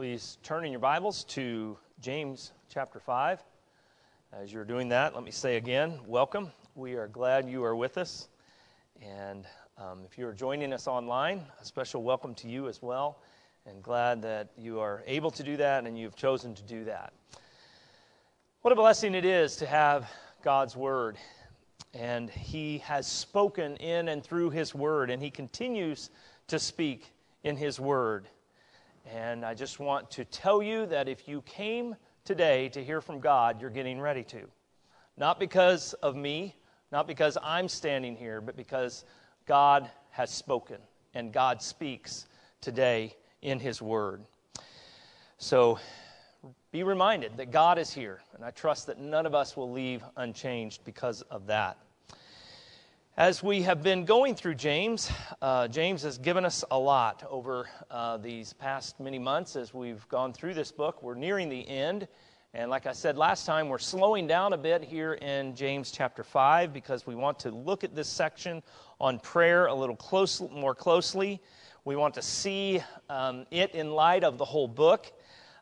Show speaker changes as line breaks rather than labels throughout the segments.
please turn in your Bibles to James chapter 5. As you're doing that, let me say again, welcome. We are glad you are with us. And um, if you are joining us online, a special welcome to you as well. And glad that you are able to do that and you've chosen to do that. What a blessing it is to have God's Word. And He has spoken in and through His Word, and He continues to speak in His Word. And I just want to tell you that if you came today to hear from God, you're getting ready to. Not because of me, not because I'm standing here, but because God has spoken and God speaks today in His Word. So be reminded that God is here, and I trust that none of us will leave unchanged because of that. As we have been going through James, uh, James has given us a lot over uh, these past many months as we've gone through this book. We're nearing the end. And like I said last time, we're slowing down a bit here in James chapter 5 because we want to look at this section on prayer a little close, more closely. We want to see um, it in light of the whole book.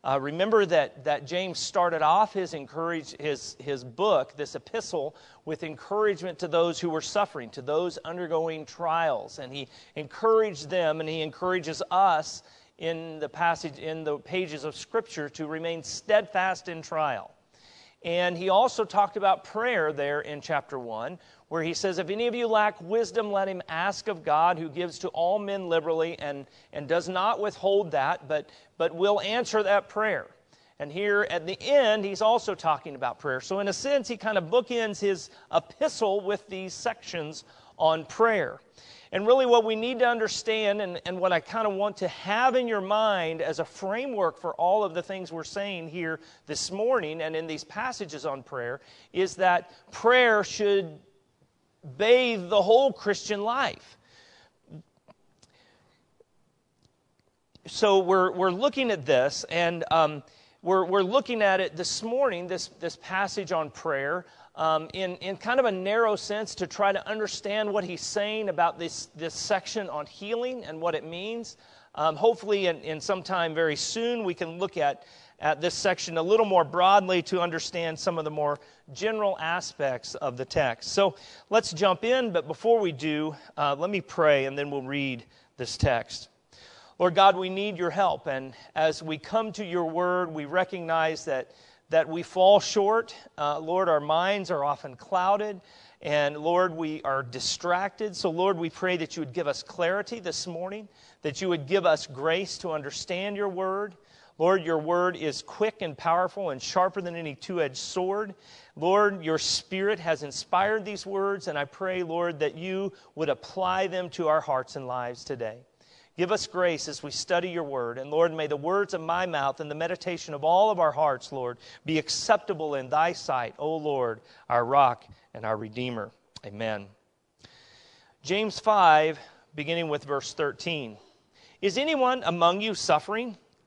Uh, remember that, that James started off his, encourage, his, his book, this epistle, with encouragement to those who were suffering, to those undergoing trials. And he encouraged them, and he encourages us in the passage, in the pages of Scripture, to remain steadfast in trial. And he also talked about prayer there in chapter 1, where he says, If any of you lack wisdom, let him ask of God, who gives to all men liberally and, and does not withhold that, but, but will answer that prayer. And here at the end, he's also talking about prayer. So, in a sense, he kind of bookends his epistle with these sections on prayer. And really, what we need to understand, and, and what I kind of want to have in your mind as a framework for all of the things we're saying here this morning and in these passages on prayer, is that prayer should bathe the whole Christian life. So we're, we're looking at this, and um, we're, we're looking at it this morning, this, this passage on prayer, um, in, in kind of a narrow sense to try to understand what he's saying about this, this section on healing and what it means. Um, hopefully, in, in some time very soon, we can look at at this section a little more broadly to understand some of the more general aspects of the text. So let's jump in, but before we do, uh, let me pray and then we'll read this text. Lord God, we need your help. And as we come to your word, we recognize that, that we fall short. Uh, Lord, our minds are often clouded. And Lord, we are distracted. So, Lord, we pray that you would give us clarity this morning, that you would give us grace to understand your word, Lord, your word is quick and powerful and sharper than any two edged sword. Lord, your spirit has inspired these words, and I pray, Lord, that you would apply them to our hearts and lives today. Give us grace as we study your word. And Lord, may the words of my mouth and the meditation of all of our hearts, Lord, be acceptable in thy sight, O Lord, our rock and our redeemer. Amen. James 5, beginning with verse 13. Is anyone among you suffering?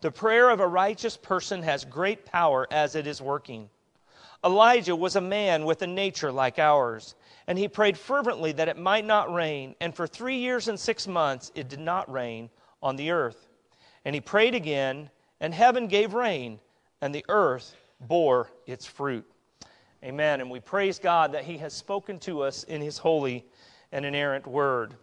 The prayer of a righteous person has great power as it is working. Elijah was a man with a nature like ours, and he prayed fervently that it might not rain, and for three years and six months it did not rain on the earth. And he prayed again, and heaven gave rain, and the earth bore its fruit. Amen. And we praise God that he has spoken to us in his holy and inerrant word.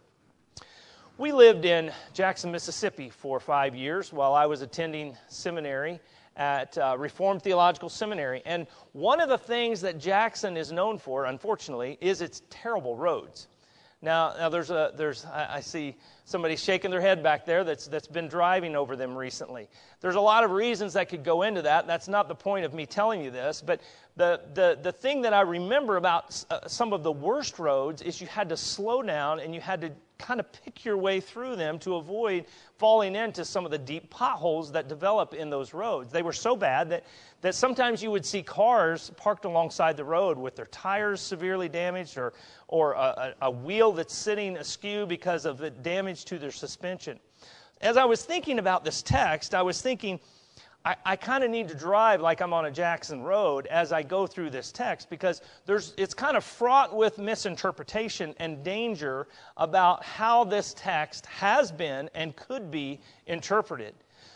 We lived in Jackson, Mississippi for five years while I was attending seminary at uh, Reformed Theological Seminary. And one of the things that Jackson is known for, unfortunately, is its terrible roads. Now, now there's a, there's, I, I see somebody shaking their head back there that's, that's been driving over them recently. There's a lot of reasons that could go into that. That's not the point of me telling you this. But the, the, the thing that I remember about uh, some of the worst roads is you had to slow down and you had to kind of pick your way through them to avoid falling into some of the deep potholes that develop in those roads. They were so bad that, that sometimes you would see cars parked alongside the road with their tires severely damaged or, or a, a wheel that's sitting askew because of the damage to their suspension. As I was thinking about this text, I was thinking, I, I kind of need to drive like I'm on a Jackson Road as I go through this text because there's, it's kind of fraught with misinterpretation and danger about how this text has been and could be interpreted.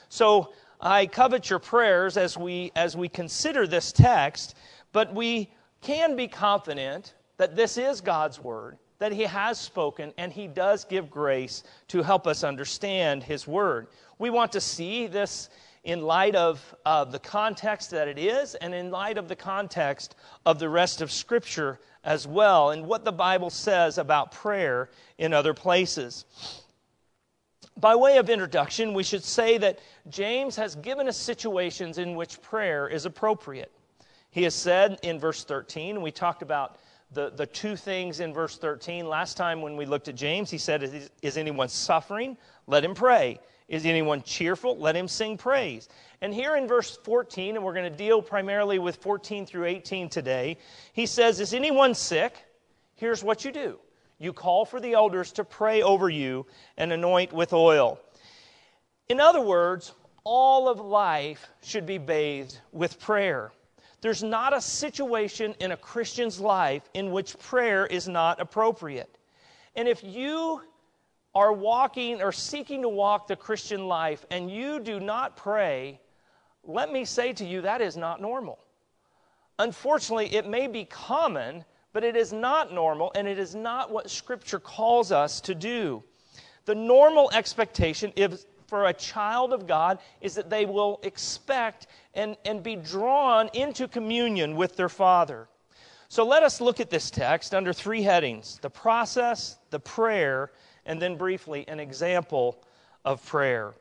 So I covet your prayers as we, as we consider this text, but we can be confident that this is God's Word, that He has spoken, and He does give grace to help us understand His Word. We want to see this in light of uh, the context that it is and in light of the context of the rest of Scripture as well, and what the Bible says about prayer in other places. By way of introduction, we should say that James has given us situations in which prayer is appropriate. He has said in verse 13, we talked about the, the two things in verse 13. Last time when we looked at James, he said, Is, is anyone suffering? Let him pray. Is anyone cheerful? Let him sing praise. And here in verse 14, and we're going to deal primarily with 14 through 18 today, he says, Is anyone sick? Here's what you do you call for the elders to pray over you and anoint with oil. In other words, all of life should be bathed with prayer. There's not a situation in a Christian's life in which prayer is not appropriate. And if you are walking or seeking to walk the Christian life and you do not pray, let me say to you, that is not normal. Unfortunately, it may be common, but it is not normal and it is not what Scripture calls us to do. The normal expectation is for a child of God is that they will expect and, and be drawn into communion with their Father. So let us look at this text under three headings the process, the prayer, and then briefly an example of prayer.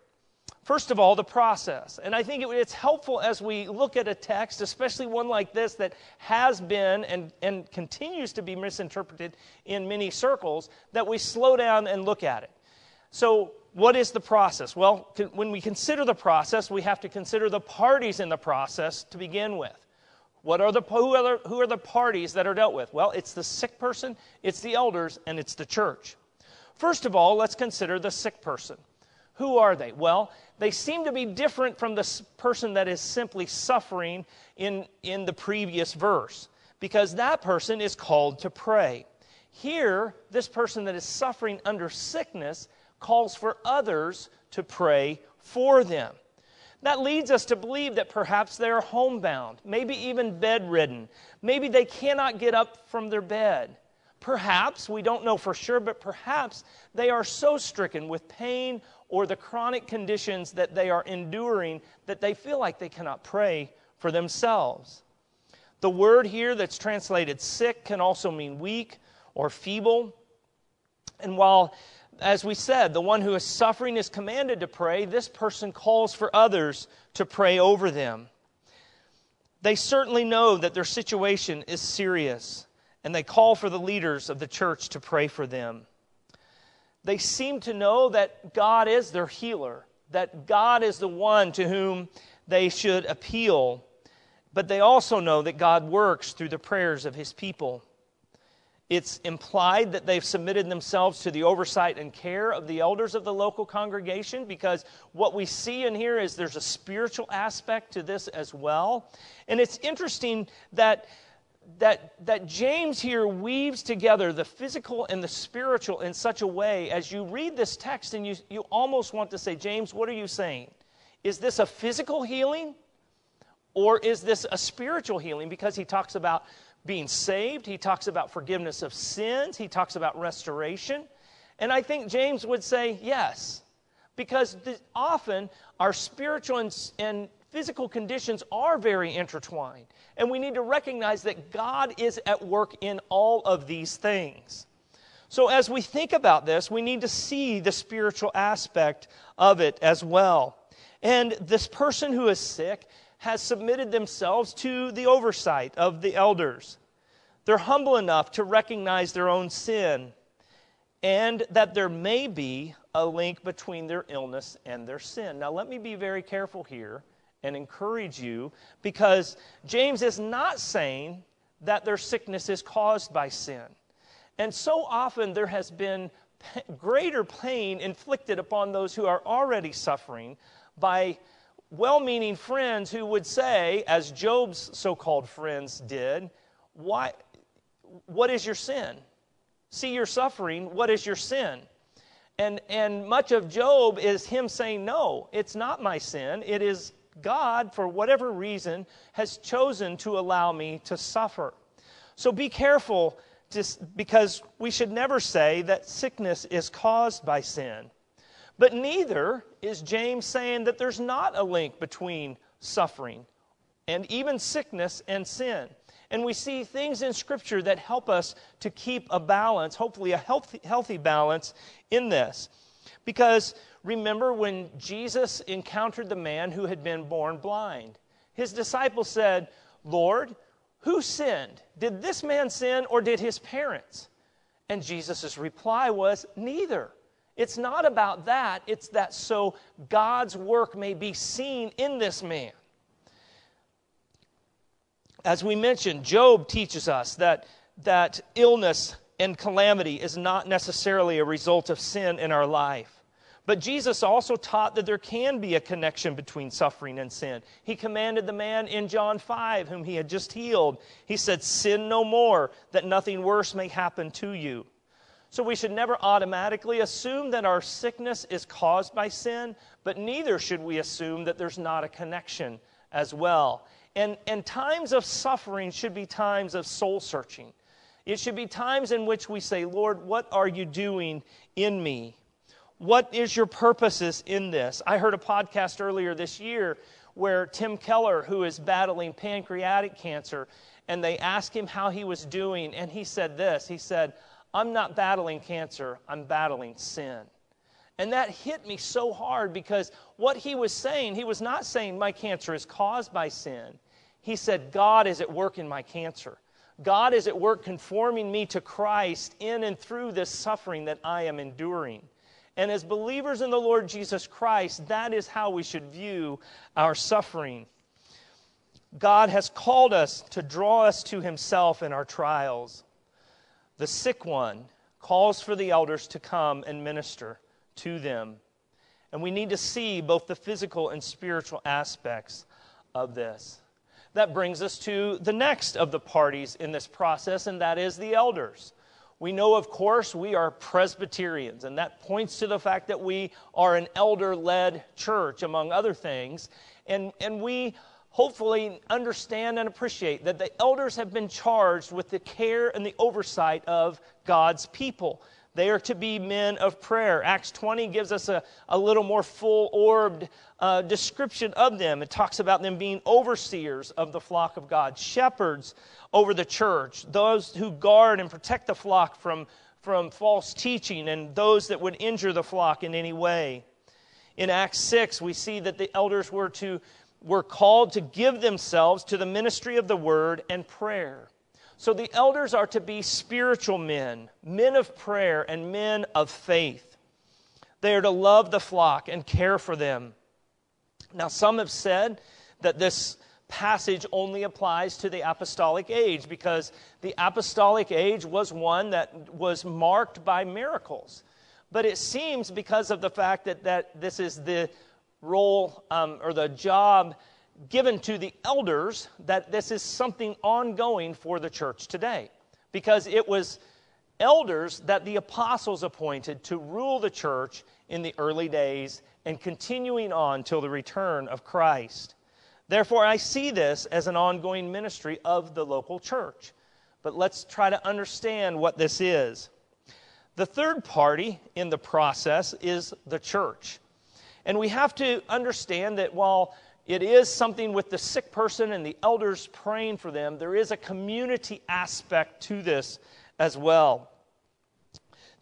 First of all, the process. And I think it, it's helpful as we look at a text, especially one like this that has been and, and continues to be misinterpreted in many circles, that we slow down and look at it. So, what is the process? Well, when we consider the process, we have to consider the parties in the process to begin with. What are the, who, are the, who are the parties that are dealt with? Well, it's the sick person, it's the elders, and it's the church. First of all, let's consider the sick person. Who are they? Well, they seem to be different from the person that is simply suffering in, in the previous verse, because that person is called to pray. Here, this person that is suffering under sickness calls for others to pray for them. That leads us to believe that perhaps they are homebound, maybe even bedridden. Maybe they cannot get up from their bed. Perhaps, we don't know for sure, but perhaps they are so stricken with pain or the chronic conditions that they are enduring that they feel like they cannot pray for themselves. The word here that's translated sick can also mean weak or feeble. And while, as we said, the one who is suffering is commanded to pray, this person calls for others to pray over them. They certainly know that their situation is serious and they call for the leaders of the church to pray for them. They seem to know that God is their healer, that God is the one to whom they should appeal, but they also know that God works through the prayers of his people. It's implied that they've submitted themselves to the oversight and care of the elders of the local congregation because what we see in here is there's a spiritual aspect to this as well. And it's interesting that that, that James here weaves together the physical and the spiritual in such a way as you read this text and you, you almost want to say, James, what are you saying? Is this a physical healing or is this a spiritual healing? Because he talks about being saved, he talks about forgiveness of sins, he talks about restoration. And I think James would say yes, because often our spiritual and, and physical conditions are very intertwined. And we need to recognize that God is at work in all of these things. So, as we think about this, we need to see the spiritual aspect of it as well. And this person who is sick has submitted themselves to the oversight of the elders. They're humble enough to recognize their own sin. and that there may be a link between their illness and their sin. Now, let me be very careful here and encourage you because James is not saying that their sickness is caused by sin. And so often there has been greater pain inflicted upon those who are already suffering by well meaning friends who would say, as Job's so called friends did, Why, What is your sin? See your suffering, what is your sin? And, and much of Job is him saying, No, it's not my sin. It is God, for whatever reason, has chosen to allow me to suffer. So be careful just because we should never say that sickness is caused by sin. But neither is James saying that there's not a link between suffering and even sickness and sin. And we see things in Scripture that help us to keep a balance, hopefully a healthy, healthy balance in this. Because remember when Jesus encountered the man who had been born blind? His disciples said, Lord, who sinned? Did this man sin or did his parents? And Jesus' reply was, Neither. It's not about that, it's that so God's work may be seen in this man. As we mentioned, Job teaches us that, that illness and calamity is not necessarily a result of sin in our life. But Jesus also taught that there can be a connection between suffering and sin. He commanded the man in John 5, whom he had just healed, he said, Sin no more, that nothing worse may happen to you. So we should never automatically assume that our sickness is caused by sin, but neither should we assume that there's not a connection as well. And, and times of suffering should be times of soul searching. It should be times in which we say, Lord, what are you doing in me? What is your purposes in this? I heard a podcast earlier this year where Tim Keller, who is battling pancreatic cancer, and they asked him how he was doing, and he said this He said, I'm not battling cancer, I'm battling sin. And that hit me so hard because what he was saying, he was not saying my cancer is caused by sin. He said, God is at work in my cancer. God is at work conforming me to Christ in and through this suffering that I am enduring. And as believers in the Lord Jesus Christ, that is how we should view our suffering. God has called us to draw us to Himself in our trials. The sick one calls for the elders to come and minister to them. And we need to see both the physical and spiritual aspects of this. That brings us to the next of the parties in this process, and that is the elders. We know, of course, we are Presbyterians, and that points to the fact that we are an elder led church, among other things. And, and we hopefully understand and appreciate that the elders have been charged with the care and the oversight of God's people. They are to be men of prayer. Acts 20 gives us a, a little more full orbed uh, description of them. It talks about them being overseers of the flock of God, shepherds over the church, those who guard and protect the flock from, from false teaching and those that would injure the flock in any way. In Acts 6, we see that the elders were, to, were called to give themselves to the ministry of the word and prayer. So the elders are to be spiritual men, men of prayer, and men of faith. They are to love the flock and care for them. Now, some have said that this passage only applies to the apostolic age because the apostolic age was one that was marked by miracles. But it seems because of the fact that, that this is the role um, or the job given to the elders, that this is something ongoing for the church today. Because it was elders that the apostles appointed to rule the church in the early days and continuing on till the return of Christ. Therefore, I see this as an ongoing ministry of the local church. But let's try to understand what this is. The third party in the process is the church. And we have to understand that while it is something with the sick person and the elders praying for them, there is a community aspect to this as well.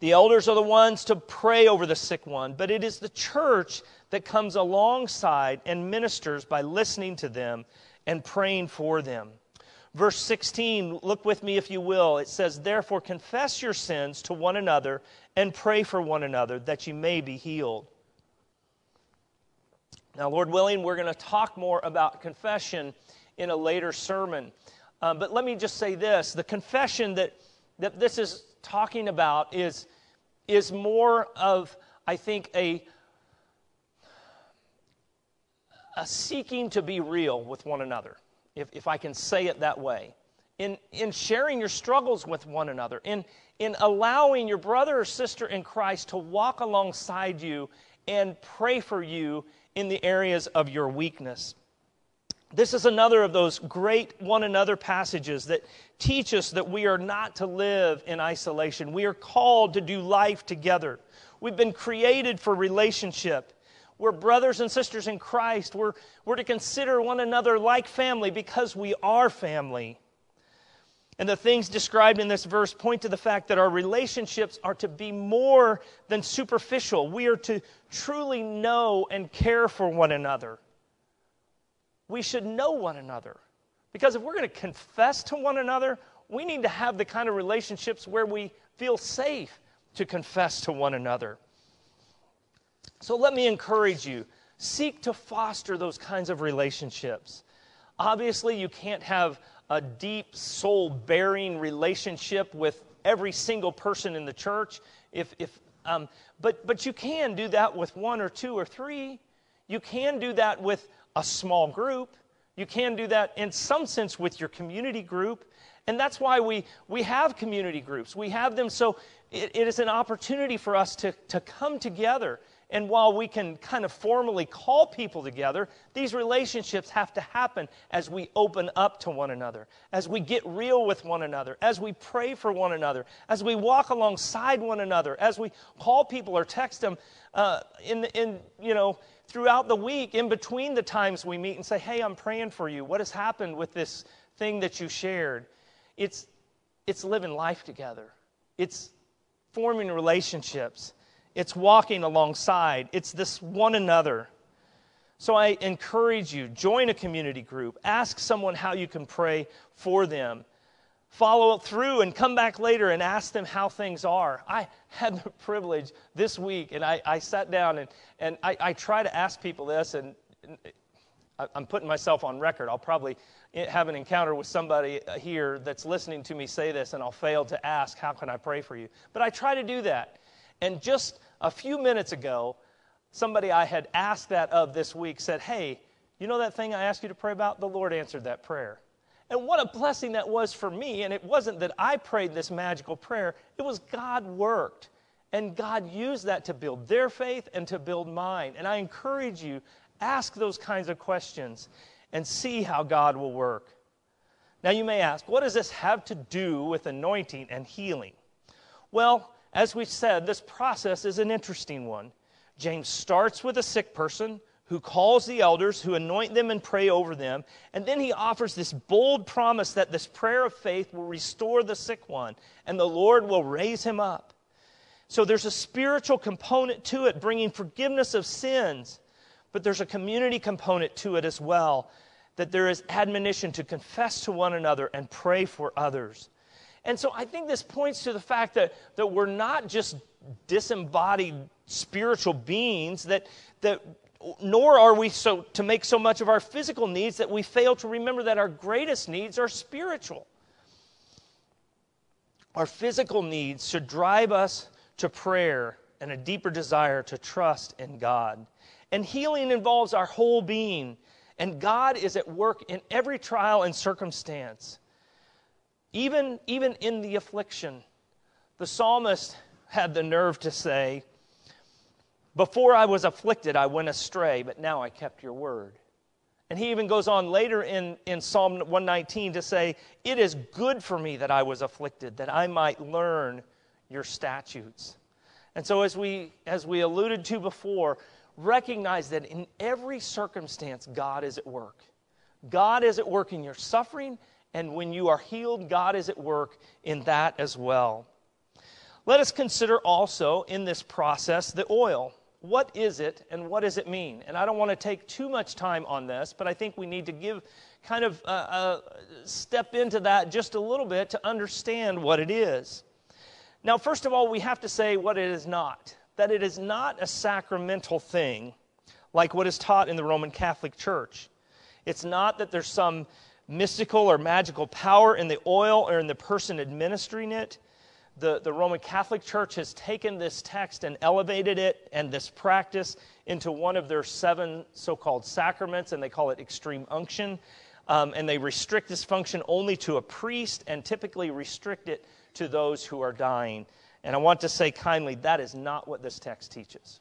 The elders are the ones to pray over the sick one, but it is the church that comes alongside and ministers by listening to them and praying for them. verse 16, look with me if you will. It says, Therefore, confess your sins to one another and pray for one another that you may be healed. Now, Lord willing, we're going to talk more about confession in a later sermon. Um, but let me just say this the confession that, that this is talking about is, is more of, I think, a, a seeking to be real with one another, if, if I can say it that way. In, in sharing your struggles with one another, in, in allowing your brother or sister in Christ to walk alongside you and pray for you in the areas of your weakness. This is another of those great one another passages that teach us that we are not to live in isolation. We are called to do life together. We've been created for relationship. We're brothers and sisters in Christ. We're, we're to consider one another like family because we are family. And the things described in this verse point to the fact that our relationships are to be more than superficial. We are to truly know and care for one another we should know one another. Because if we're going to confess to one another, we need to have the kind of relationships where we feel safe to confess to one another. So let me encourage you seek to foster those kinds of relationships. Obviously, you can't have a deep, soul bearing relationship with every single person in the church. If, if, um, but, but you can do that with one or two or three. You can do that with a small group. You can do that in some sense with your community group. And that's why we, we have community groups. We have them so it, it is an opportunity for us to, to come together. And while we can kind of formally call people together, these relationships have to happen as we open up to one another, as we get real with one another, as we pray for one another, as we walk alongside one another, as we call people or text them uh, in, in, you know, throughout the week, in between the times we meet, and say, Hey, I'm praying for you. What has happened with this thing that you shared? It's, it's living life together, it's forming relationships, it's walking alongside, it's this one another. So I encourage you join a community group, ask someone how you can pray for them follow up through and come back later and ask them how things are. I had the privilege this week, and I, I sat down and, and I, I, try to ask people this, and, and I'm putting myself on record. I'll probably have an encounter with somebody here that's listening to me say this, and I'll fail to ask, How can I pray for you? But I try to do that. And just a few minutes ago, somebody I had asked that of this week said, Hey, you know that thing I asked you to pray about? The Lord answered that prayer. And what a blessing that was for me. And it wasn't that I prayed this magical prayer, it was God worked. And God used that to build their faith and to build mine. And I encourage you, ask those kinds of questions and see how God will work. Now, you may ask, what does this have to do with anointing and healing? Well, as we said, this process is an interesting one. James starts with a sick person who calls the elders, who anoint them and pray over them. And then he offers this bold promise that this prayer of faith will restore the sick one and the Lord will raise him up. So there's a spiritual component to it, bringing forgiveness of sins, but there's a community component to it as well, that there is admonition to confess to one another and pray for others. And so I think this points to the fact that, that we're not just disembodied spiritual beings, that, that nor are we so to make so much of our physical needs that we fail to remember that our greatest needs are spiritual. Our physical needs should drive us to prayer and a deeper desire to trust in God. And healing involves our whole being, and God is at work in every trial and circumstance, even, even in the affliction. The psalmist had the nerve to say, before I was afflicted, I went astray, but now I kept your word. And he even goes on later in, in Psalm 119 to say, It is good for me that I was afflicted, that I might learn your statutes. And so, as we, as we alluded to before, recognize that in every circumstance, God is at work. God is at work in your suffering, and when you are healed, God is at work in that as well. Let us consider also in this process the oil. What is it and what does it mean? And I don't want to take too much time on this, but I think we need to give kind of uh, step into that just a little bit to understand what it is. Now, first of all, we have to say what it is not that it is not a sacramental thing like what is taught in the Roman Catholic Church. It's not that there's some mystical or magical power in the oil or in the person administering it. The, the Roman Catholic Church has taken this text and elevated it and this practice into one of their seven so called sacraments, and they call it extreme unction. Um, and they restrict this function only to a priest and typically restrict it to those who are dying. And I want to say kindly, that is not what this text teaches.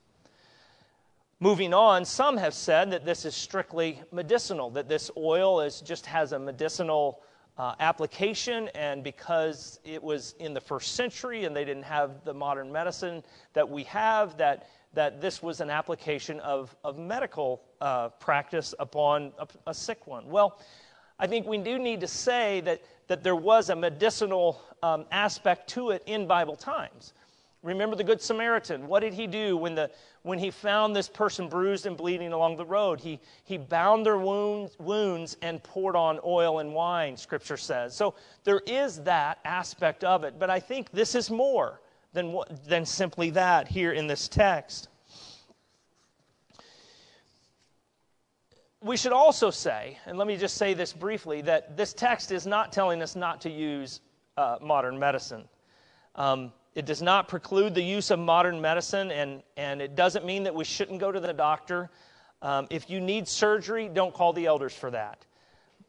Moving on, some have said that this is strictly medicinal, that this oil is, just has a medicinal uh, application, and because it was in the first century and they didn't have the modern medicine that we have, that, that this was an application of, of medical uh, practice upon a, a sick one. Well, I think we do need to say that that there was a medicinal um, aspect to it in Bible times. Remember the Good Samaritan. What did he do when, the, when he found this person bruised and bleeding along the road? He, he bound their wounds, wounds and poured on oil and wine, Scripture says. So there is that aspect of it. But I think this is more than, than simply that here in this text. we should also say, and let me just say this briefly, that this text is not telling us not to use uh, modern medicine. Um, it does not preclude the use of modern medicine, and, and it doesn't mean that we shouldn't go to the doctor. Um, if you need surgery, don't call the elders for that.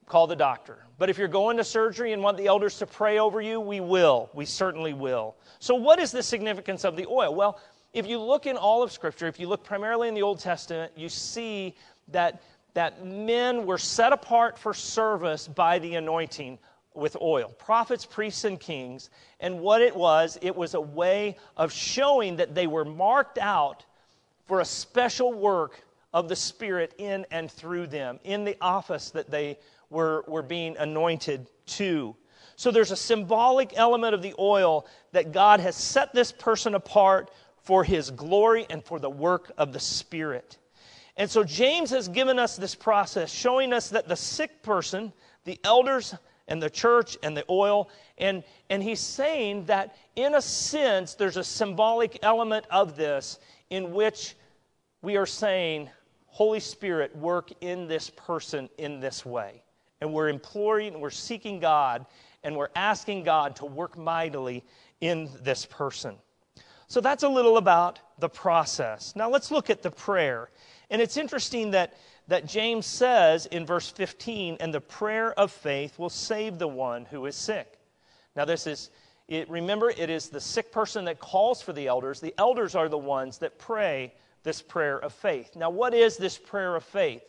Call the doctor. But if you're going to surgery and want the elders to pray over you, we will. We certainly will. So, what is the significance of the oil? Well, if you look in all of Scripture, if you look primarily in the Old Testament, you see that that men were set apart for service by the anointing with oil prophets, priests, and kings. And what it was, it was a way of showing that they were marked out for a special work of the Spirit in and through them, in the office that they were, were being anointed to. So there's a symbolic element of the oil that God has set this person apart for his glory and for the work of the Spirit. And so James has given us this process, showing us that the sick person, the elders, and the church and the oil. And, and he's saying that in a sense, there's a symbolic element of this in which we are saying, Holy Spirit, work in this person in this way. And we're imploring, we're seeking God, and we're asking God to work mightily in this person. So that's a little about the process. Now let's look at the prayer. And it's interesting that, that James says in verse 15, and the prayer of faith will save the one who is sick. Now, this is, it, remember, it is the sick person that calls for the elders. The elders are the ones that pray this prayer of faith. Now, what is this prayer of faith?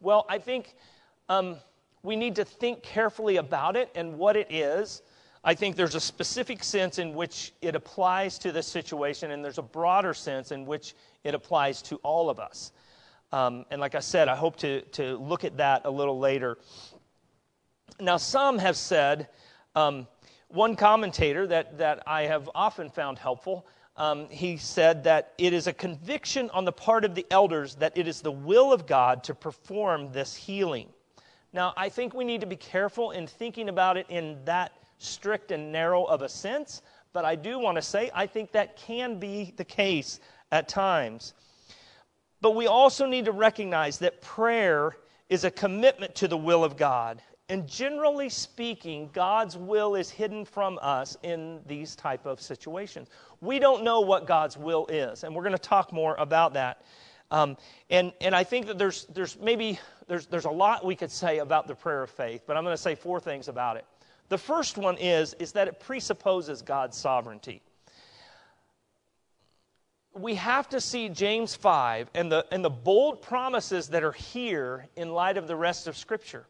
Well, I think um, we need to think carefully about it and what it is. I think there's a specific sense in which it applies to this situation, and there's a broader sense in which it applies to all of us. Um, and like I said, I hope to, to look at that a little later. Now, some have said, um, one commentator that, that I have often found helpful, um, he said that it is a conviction on the part of the elders that it is the will of God to perform this healing. Now, I think we need to be careful in thinking about it in that strict and narrow of a sense, but I do want to say I think that can be the case at times. But we also need to recognize that prayer is a commitment to the will of God. And generally speaking, God's will is hidden from us in these type of situations. We don't know what God's will is, and we're going to talk more about that. Um, and, and I think that there's, there's maybe there's, there's a lot we could say about the prayer of faith, but I'm going to say four things about it. The first one is, is that it presupposes God's sovereignty. We have to see James 5 and the, and the bold promises that are here in light of the rest of Scripture.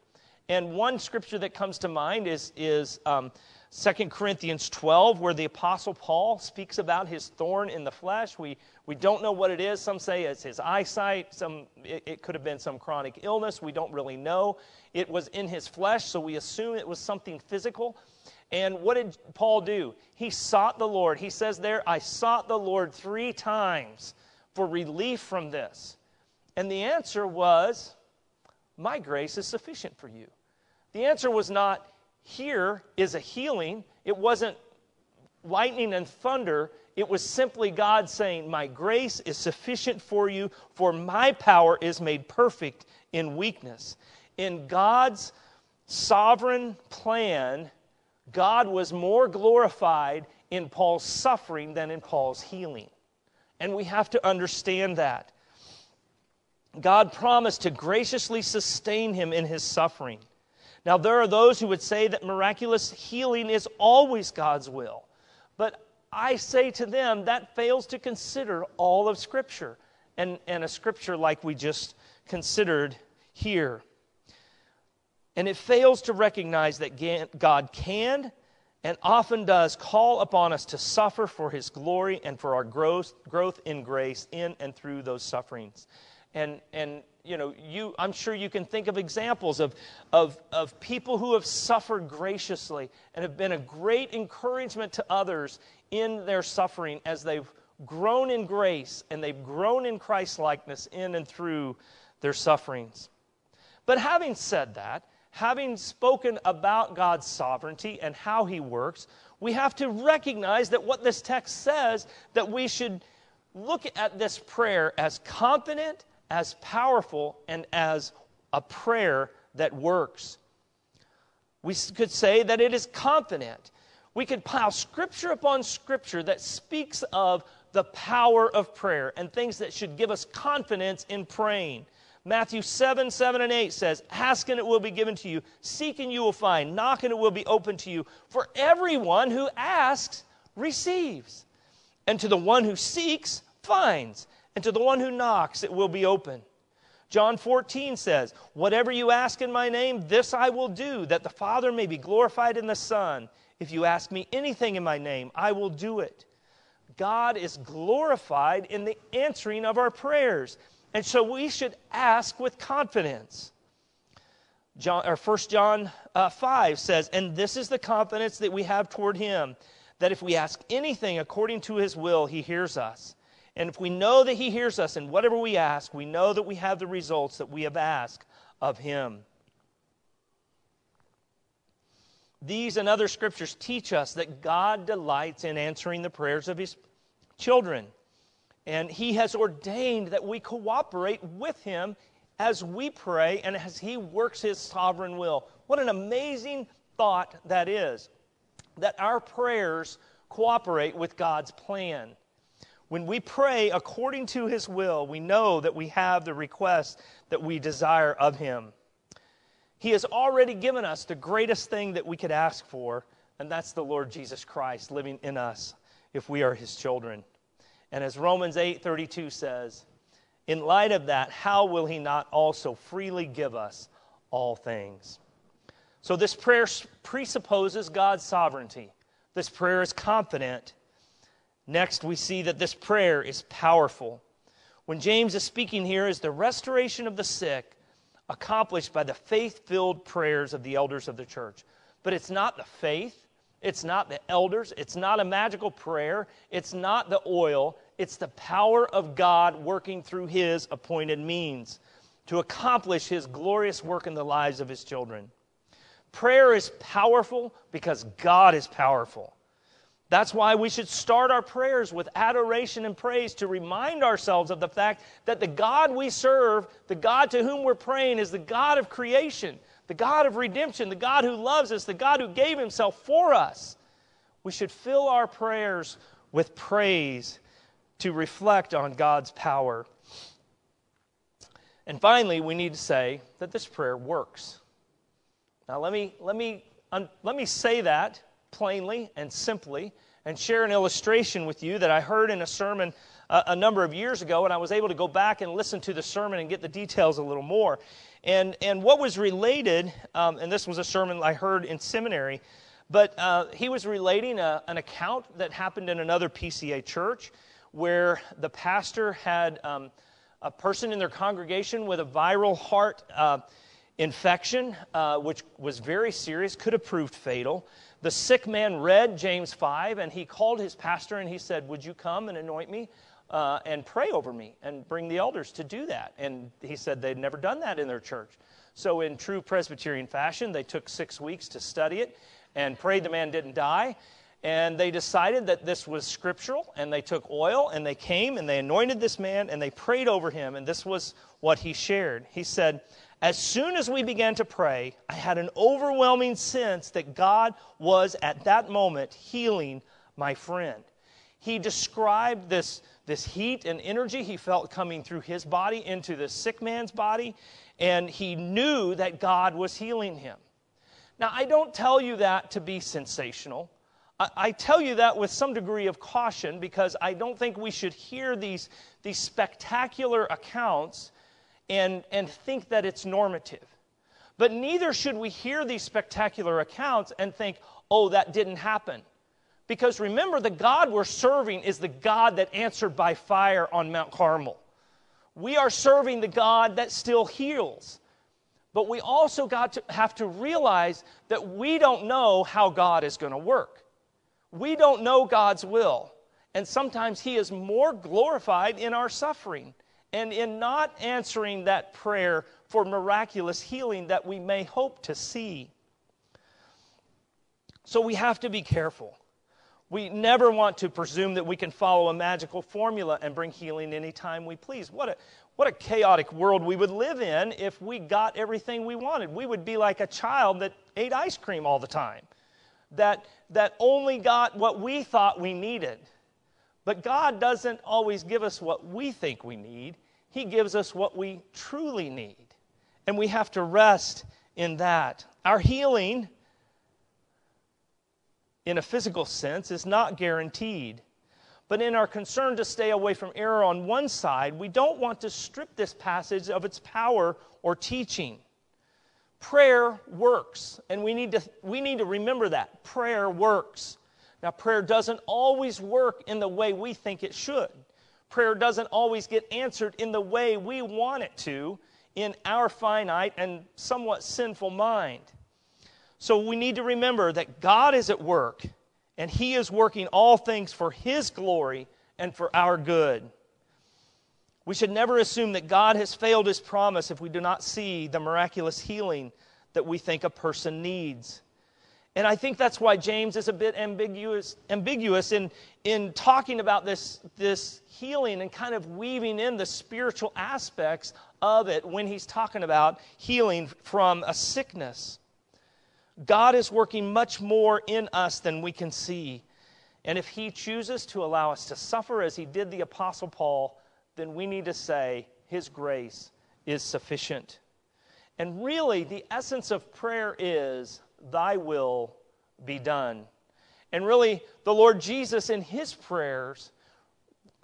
And one scripture that comes to mind is, is um, 2 Corinthians 12, where the Apostle Paul speaks about his thorn in the flesh. We, we don't know what it is. Some say it's his eyesight. Some, it, it could have been some chronic illness. We don't really know. It was in his flesh, so we assume it was something physical. And what did Paul do? He sought the Lord. He says there, I sought the Lord three times. for relief from this? And the answer was, My grace is sufficient for you. The answer was not, Here is a healing. It wasn't lightning and thunder. It was simply God saying, My grace is sufficient for you, for my power is made perfect in weakness. In God's sovereign plan, God was more glorified in Paul's suffering than in Paul's healing. And we have to understand that. God promised to graciously sustain him in his suffering. Now, there are those who would say that miraculous healing is always God's will. But I say to them that fails to consider all of Scripture, and, and a Scripture like we just considered here. And it fails to recognize that God can and often does call upon us to suffer for his glory and for our growth, growth in grace in and through those sufferings. And, and you know, you, I'm sure you can think of examples of, of, of people who have suffered graciously and have been a great encouragement to others in their suffering as they've grown in grace and they've grown in Christ likeness in and through their sufferings. But having said that, having spoken about God's sovereignty and how He works, we have to recognize that what this text says, that we should look at this prayer as confident, as powerful, and as a prayer that works. We could say that it is confident. We could pile scripture upon scripture that speaks of the power of prayer and things that should give us confidence in praying. Matthew 7, 7 and 8 says, Ask and it will be given to you, seek and you will find, knock and it will be open to you. For everyone who asks receives, and to the one who seeks finds, and to the one who knocks it will be open. John 14 says, Whatever you ask in my name, this I will do, that the Father may be glorified in the Son. If you ask me anything in my name, I will do it. God is glorified in the answering of our prayers. And so we should ask with confidence. John, or 1 John uh, 5 says, And this is the confidence that we have toward him, that if we ask anything according to his will, he hears us. And if we know that he hears us in whatever we ask, we know that we have the results that we have asked of him. These and other scriptures teach us that God delights in answering the prayers of his children. And He has ordained that we cooperate with Him as we pray and as He works His sovereign will. What an amazing thought that is that our prayers cooperate with God's plan. When we pray according to His will, we know that we have the request that we desire of Him. He has already given us the greatest thing that we could ask for, and that's the Lord Jesus Christ living in us if we are His children. And as Romans 8:32 says, in light of that, how will he not also freely give us all things? So this prayer presupposes God's sovereignty. This prayer is confident. Next, we see that this prayer is powerful. When James is speaking here is the restoration of the sick accomplished by the faith-filled prayers of the elders of the church. But it's not the faith it's not the elders. It's not a magical prayer. It's not the oil. It's the power of God working through His appointed means to accomplish His glorious work in the lives of His children. Prayer is powerful because God is powerful. That's why we should start our prayers with adoration and praise to remind ourselves of the fact that the God we serve, the God to whom we're praying, is the God of creation the God of redemption, the God who loves us, the God who gave himself for us. We should fill our prayers with praise to reflect on God's power. And finally, we need to say that this prayer works. Now, let me, let me, um, let me say that plainly and simply and share an illustration with you that I heard in a sermon a, a number of years ago, and I was able to go back and listen to the sermon and get the details a little more. And, and what was related, um, and this was a sermon I heard in seminary, but uh, he was relating a, an account that happened in another PCA church where the pastor had um, a person in their congregation with a viral heart uh, infection, uh, which was very serious, could have proved fatal. The sick man read James 5 and he called his pastor and he said, Would you come and anoint me? uh, and pray over me and bring the elders to do that. And he said they'd never done that in their church. So, in true Presbyterian fashion, they took six weeks to study it and prayed the man didn't die. And they decided that this was scriptural, and they took oil and they came and they anointed this man and they prayed over him. And this was what he shared. He said, As soon as we began to pray, I had an overwhelming sense that God was at that moment healing my friend. He described this, this heat and energy he felt coming through his body into the sick man's body, and he knew that God was healing him. Now, I don't tell you that to be sensational. I, tell you that with some degree of caution because I don't think we should hear these, these spectacular accounts and, and think that it's normative. But neither should we hear these spectacular accounts and think, oh, that didn't happen. Because remember, the God we're serving is the God that answered by fire on Mount Carmel. We are serving the God that still heals. But we also got to have to realize that we don't know how God is going to work. We don't know God's will. And sometimes He is more glorified in our suffering and in not answering that prayer for miraculous healing that we may hope to see. So we have to be careful. We never want to presume that we can follow a magical formula and bring healing anytime we please. What a, what a chaotic world we would live in if we got everything we wanted. We would be like a child that ate ice cream all the time that, that only got what we thought we needed. But God doesn't always give us what we think we need, He gives us what we truly need. And we have to rest in that. Our healing, in a physical sense, is not guaranteed. But in our concern to stay away from error on one side, we don't want to strip this passage of its power or teaching. Prayer works, and we need to, we need to remember that. Prayer works. Now, prayer doesn't always work in the way we think it should. Prayer doesn't always get answered in the way we want it to in our finite and somewhat sinful mind. So we need to remember that God is at work, and He is working all things for His glory and for our good. We should never assume that God has failed his promise if we do not see the miraculous healing that we think a person needs. And I think that's why James is a bit ambiguous, ambiguous in, in talking about this, this healing and kind of weaving in the spiritual aspects of it when he's talking about healing from a sickness. God is working much more in us than we can see. And if he chooses to allow us to suffer as he did the Apostle Paul, then we need to say, His grace is sufficient. And really, the essence of prayer is, Thy will be done. And really, the Lord Jesus in His prayers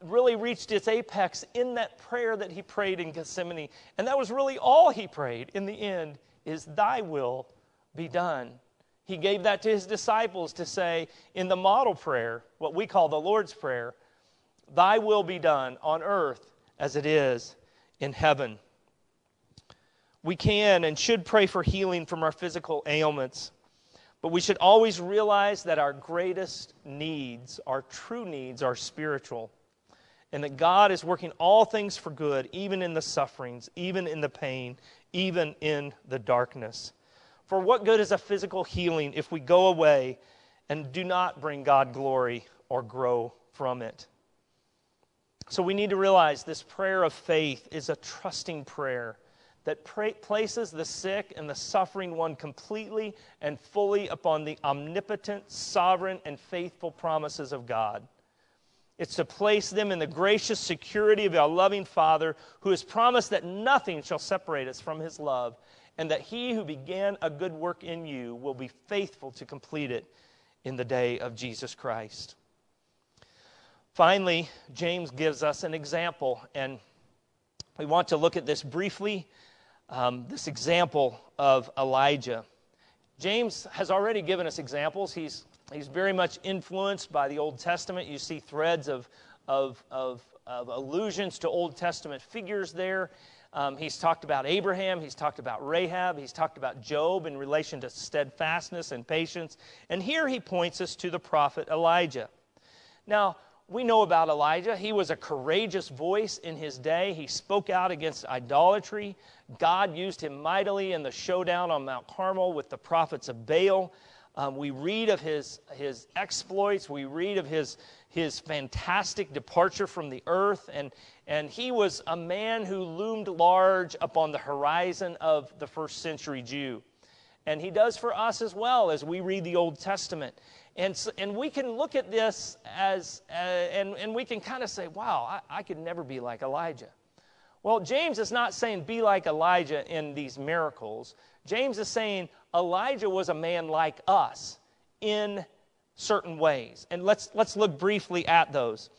really reached its apex in that prayer that He prayed in Gethsemane. And that was really all He prayed in the end is, Thy will be done. He gave that to His disciples to say in the model prayer, what we call the Lord's Prayer, Thy will be done on earth as it is in heaven. We can and should pray for healing from our physical ailments, but we should always realize that our greatest needs, our true needs, are spiritual, and that God is working all things for good, even in the sufferings, even in the pain, even in the darkness. For what good is a physical healing if we go away and do not bring God glory or grow from it? So we need to realize this prayer of faith is a trusting prayer that places the sick and the suffering one completely and fully upon the omnipotent, sovereign, and faithful promises of God. It's to place them in the gracious security of our loving Father who has promised that nothing shall separate us from his love, and that he who began a good work in you will be faithful to complete it in the day of Jesus Christ. Finally, James gives us an example, and we want to look at this briefly um, this example of Elijah. James has already given us examples. He's, he's very much influenced by the Old Testament. You see threads of, of, of, of allusions to Old Testament figures there. Um, he's talked about Abraham, he's talked about Rahab, he's talked about Job in relation to steadfastness and patience. And here he points us to the prophet Elijah. Now, we know about Elijah. He was a courageous voice in his day. He spoke out against idolatry. God used him mightily in the showdown on Mount Carmel with the prophets of Baal. Um, we read of his, his exploits. We read of his, his fantastic departure from the earth. And, and he was a man who loomed large upon the horizon of the first century Jew. And he does for us as well as we read the Old Testament. And, so, and we can look at this as, uh, and, and we can kind of say, wow, I, I could never be like Elijah. Well, James is not saying be like Elijah in these miracles. James is saying Elijah was a man like us in certain ways. And let's, let's look briefly at those.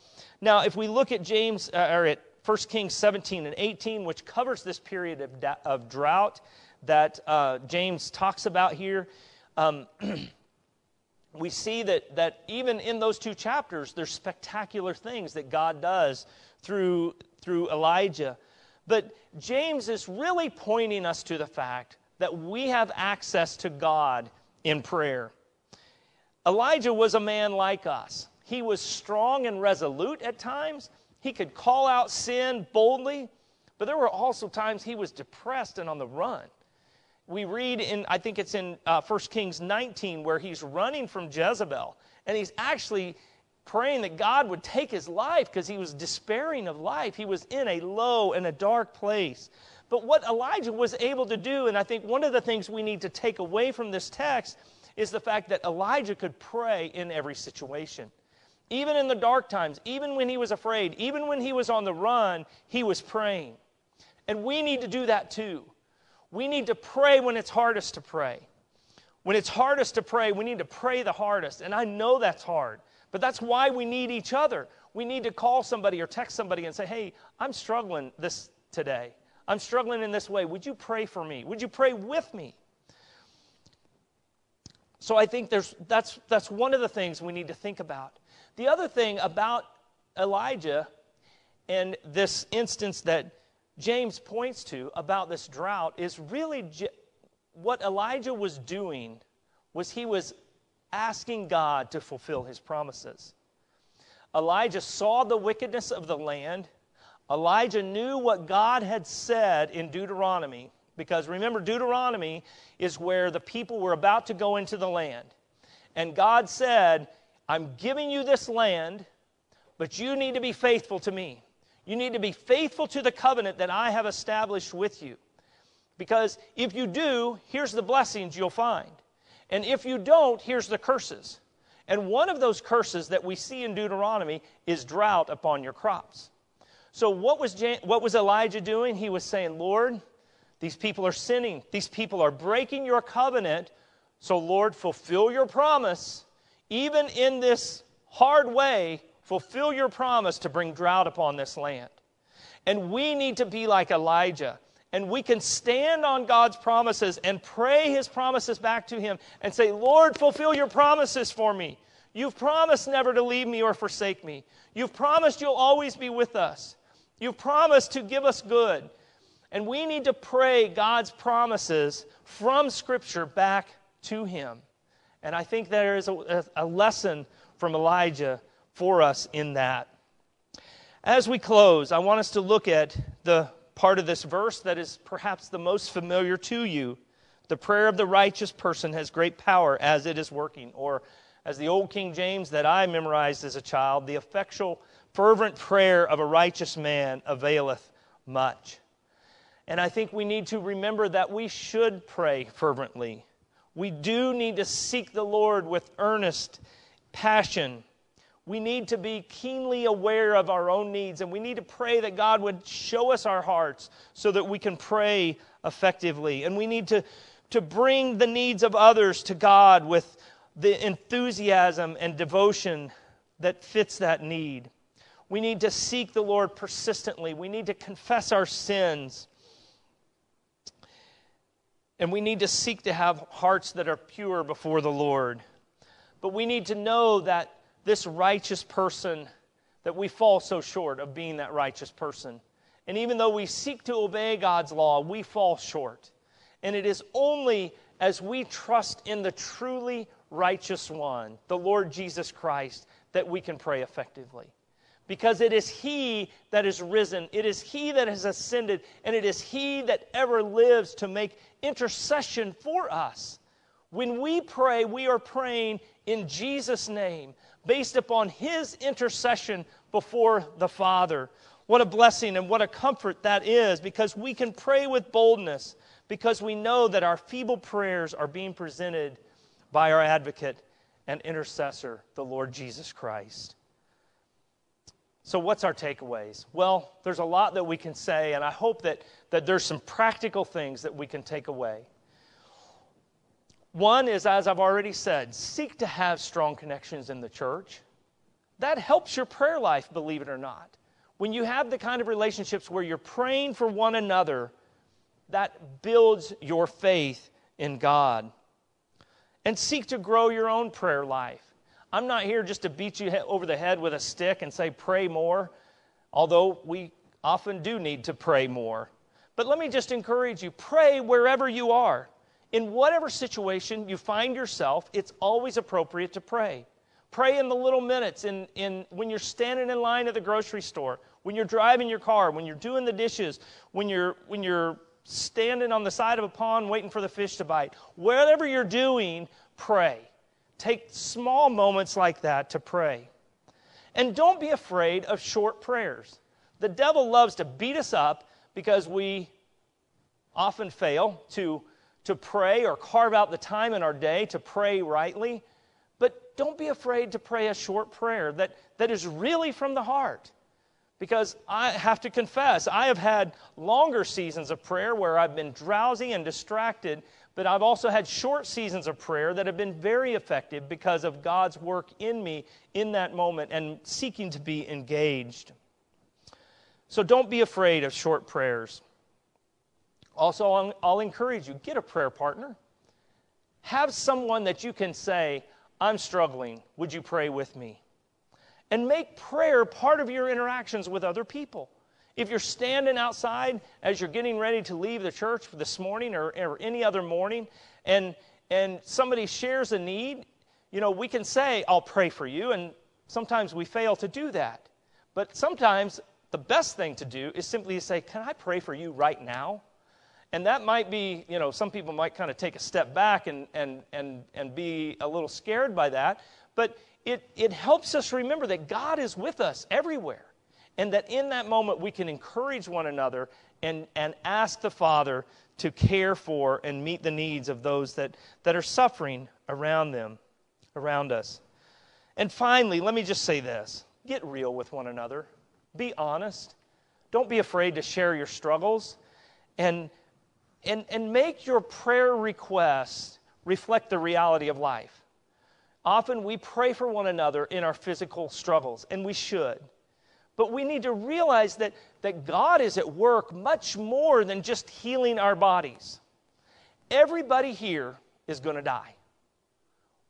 Now, if we look at James, uh, or at 1 Kings 17 and 18, which covers this period of, of drought that uh, James talks about here, um, we see that, that even in those two chapters, there's spectacular things that God does through, through Elijah. But James is really pointing us to the fact that we have access to God in prayer. Elijah was a man like us. He was strong and resolute at times. He could call out sin boldly, but there were also times he was depressed and on the run we read in, I think it's in uh, 1 Kings 19, where he's running from Jezebel. And he's actually praying that God would take his life because he was despairing of life. He was in a low and a dark place. But what Elijah was able to do, and I think one of the things we need to take away from this text, is the fact that Elijah could pray in every situation. Even in the dark times, even when he was afraid, even when he was on the run, he was praying. And we need to do that too. We need to pray when it's hardest to pray. When it's hardest to pray, we need to pray the hardest. And I know that's hard, but that's why we need each other. We need to call somebody or text somebody and say, hey, I'm struggling this today. I'm struggling in this way. Would you pray for me? Would you pray with me? So I think there's, that's, that's one of the things we need to think about. The other thing about Elijah and this instance that James points to about this drought is really what Elijah was doing was he was asking God to fulfill his promises. Elijah saw the wickedness of the land. Elijah knew what God had said in Deuteronomy, because remember, Deuteronomy is where the people were about to go into the land. And God said, I'm giving you this land, but you need to be faithful to me. You need to be faithful to the covenant that I have established with you. Because if you do, here's the blessings you'll find. And if you don't, here's the curses. And one of those curses that we see in Deuteronomy is drought upon your crops. So, what was, what was Elijah doing? He was saying, Lord, these people are sinning. These people are breaking your covenant. So, Lord, fulfill your promise. Even in this hard way, fulfill your promise to bring drought upon this land. And we need to be like Elijah. And we can stand on God's promises and pray his promises back to him and say, Lord, fulfill your promises for me. You've promised never to leave me or forsake me. You've promised you'll always be with us. You've promised to give us good. And we need to pray God's promises from Scripture back to him. And I think there is a, a lesson from Elijah for us in that. As we close, I want us to look at the part of this verse that is perhaps the most familiar to you. The prayer of the righteous person has great power as it is working. Or, as the old King James that I memorized as a child, the effectual, fervent prayer of a righteous man availeth much. And I think we need to remember that we should pray fervently. We do need to seek the Lord with earnest passion we need to be keenly aware of our own needs, and we need to pray that God would show us our hearts so that we can pray effectively. And we need to, to bring the needs of others to God with the enthusiasm and devotion that fits that need. We need to seek the Lord persistently. We need to confess our sins. And we need to seek to have hearts that are pure before the Lord. But we need to know that this righteous person that we fall so short of being that righteous person. And even though we seek to obey God's law, we fall short. And it is only as we trust in the truly righteous one, the Lord Jesus Christ, that we can pray effectively. because it is He that is risen, it is He that has ascended, and it is He that ever lives to make intercession for us. When we pray, we are praying in Jesus' name, based upon His intercession before the Father. What a blessing and what a comfort that is because we can pray with boldness because we know that our feeble prayers are being presented by our advocate and intercessor, the Lord Jesus Christ. So, what's our takeaways? Well, there's a lot that we can say, and I hope that, that there's some practical things that we can take away. One is, as I've already said, seek to have strong connections in the church. That helps your prayer life, believe it or not. When you have the kind of relationships where you're praying for one another, that builds your faith in God. And seek to grow your own prayer life. I'm not here just to beat you over the head with a stick and say, pray more, although we often do need to pray more. But let me just encourage you pray wherever you are. In whatever situation you find yourself, it's always appropriate to pray. Pray in the little minutes, in, in, when you're standing in line at the grocery store, when you're driving your car, when you're doing the dishes, when you're, when you're standing on the side of a pond waiting for the fish to bite. Whatever you're doing, pray. Take small moments like that to pray. And don't be afraid of short prayers. The devil loves to beat us up because we often fail to, to pray or carve out the time in our day to pray rightly. But don't be afraid to pray a short prayer that, that is really from the heart. Because I have to confess, I have had longer seasons of prayer where I've been drowsy and distracted but I've also had short seasons of prayer that have been very effective because of God's work in me in that moment and seeking to be engaged. So don't be afraid of short prayers. Also, I'll, encourage you get a prayer partner. Have someone that you can say, I'm struggling. Would you pray with me? And make prayer part of your interactions with other people. If you're standing outside as you're getting ready to leave the church this morning or, or any other morning, and, and somebody shares a need, you know, we can say, I'll pray for you, and sometimes we fail to do that. But sometimes the best thing to do is simply to say, Can I pray for you right now? And that might be, you know, some people might kind of take a step back and, and, and, and be a little scared by that. But it, it helps us remember that God is with us everywhere. And that in that moment we can encourage one another and, and ask the Father to care for and meet the needs of those that, that are suffering around them, around us. And finally, let me just say this get real with one another, be honest. Don't be afraid to share your struggles and, and, and make your prayer requests reflect the reality of life. Often we pray for one another in our physical struggles, and we should. But we need to realize that, that God is at work much more than just healing our bodies. Everybody here is going to die.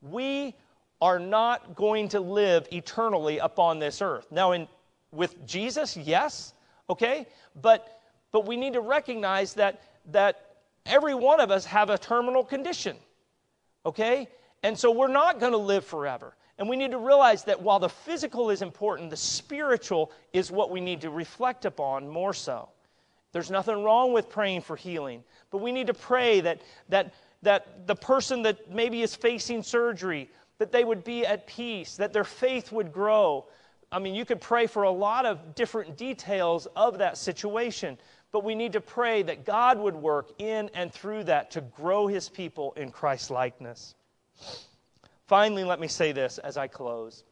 We are not going to live eternally upon this earth. Now, in, with Jesus, yes, okay? But, but we need to recognize that, that every one of us have a terminal condition, okay? And so we're not going to live forever. And we need to realize that while the physical is important, the spiritual is what we need to reflect upon more so. There's nothing wrong with praying for healing, but we need to pray that, that, that the person that maybe is facing surgery, that they would be at peace, that their faith would grow. I mean, you could pray for a lot of different details of that situation, but we need to pray that God would work in and through that to grow his people in Christ likeness. Finally, let me say this as I close.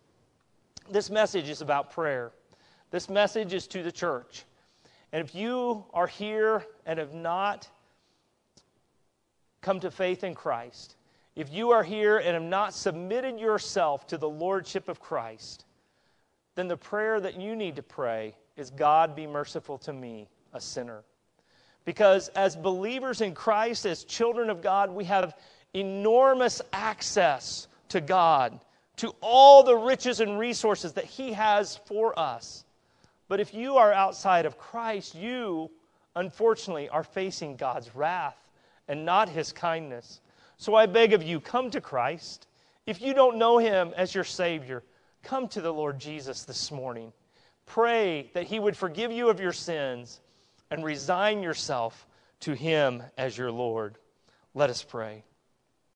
This message is about prayer. This message is to the church. And if you are here and have not come to faith in Christ, if you are here and have not submitted yourself to the lordship of Christ, then the prayer that you need to pray is God be merciful to me, a sinner. Because as believers in Christ, as children of God, we have enormous access to God, to all the riches and resources that He has for us. But if you are outside of Christ, you, unfortunately, are facing God's wrath and not His kindness. So I beg of you, come to Christ. If you don't know Him as your Savior, come to the Lord Jesus this morning. pray that He would forgive you of your sins and resign yourself to Him as your Lord. Let us pray.